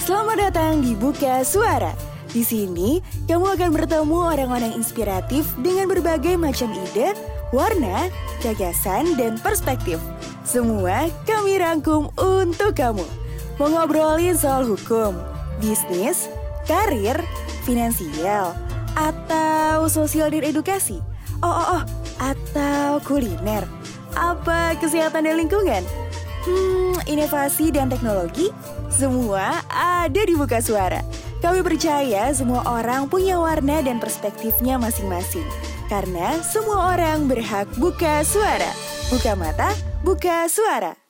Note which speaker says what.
Speaker 1: Selamat datang di Buka Suara. Di sini, kamu akan bertemu orang-orang inspiratif dengan berbagai macam ide, warna, gagasan, dan perspektif. Semua kami rangkum untuk kamu. Mau ngobrolin soal hukum, bisnis, karir, finansial, atau sosial dan edukasi? Oh, oh, oh, atau kuliner? Apa kesehatan dan lingkungan? Hmm, inovasi dan teknologi? Semua ada di Buka Suara. Kami percaya semua orang punya warna dan perspektifnya masing-masing. Karena semua orang berhak buka suara. Buka mata, buka suara.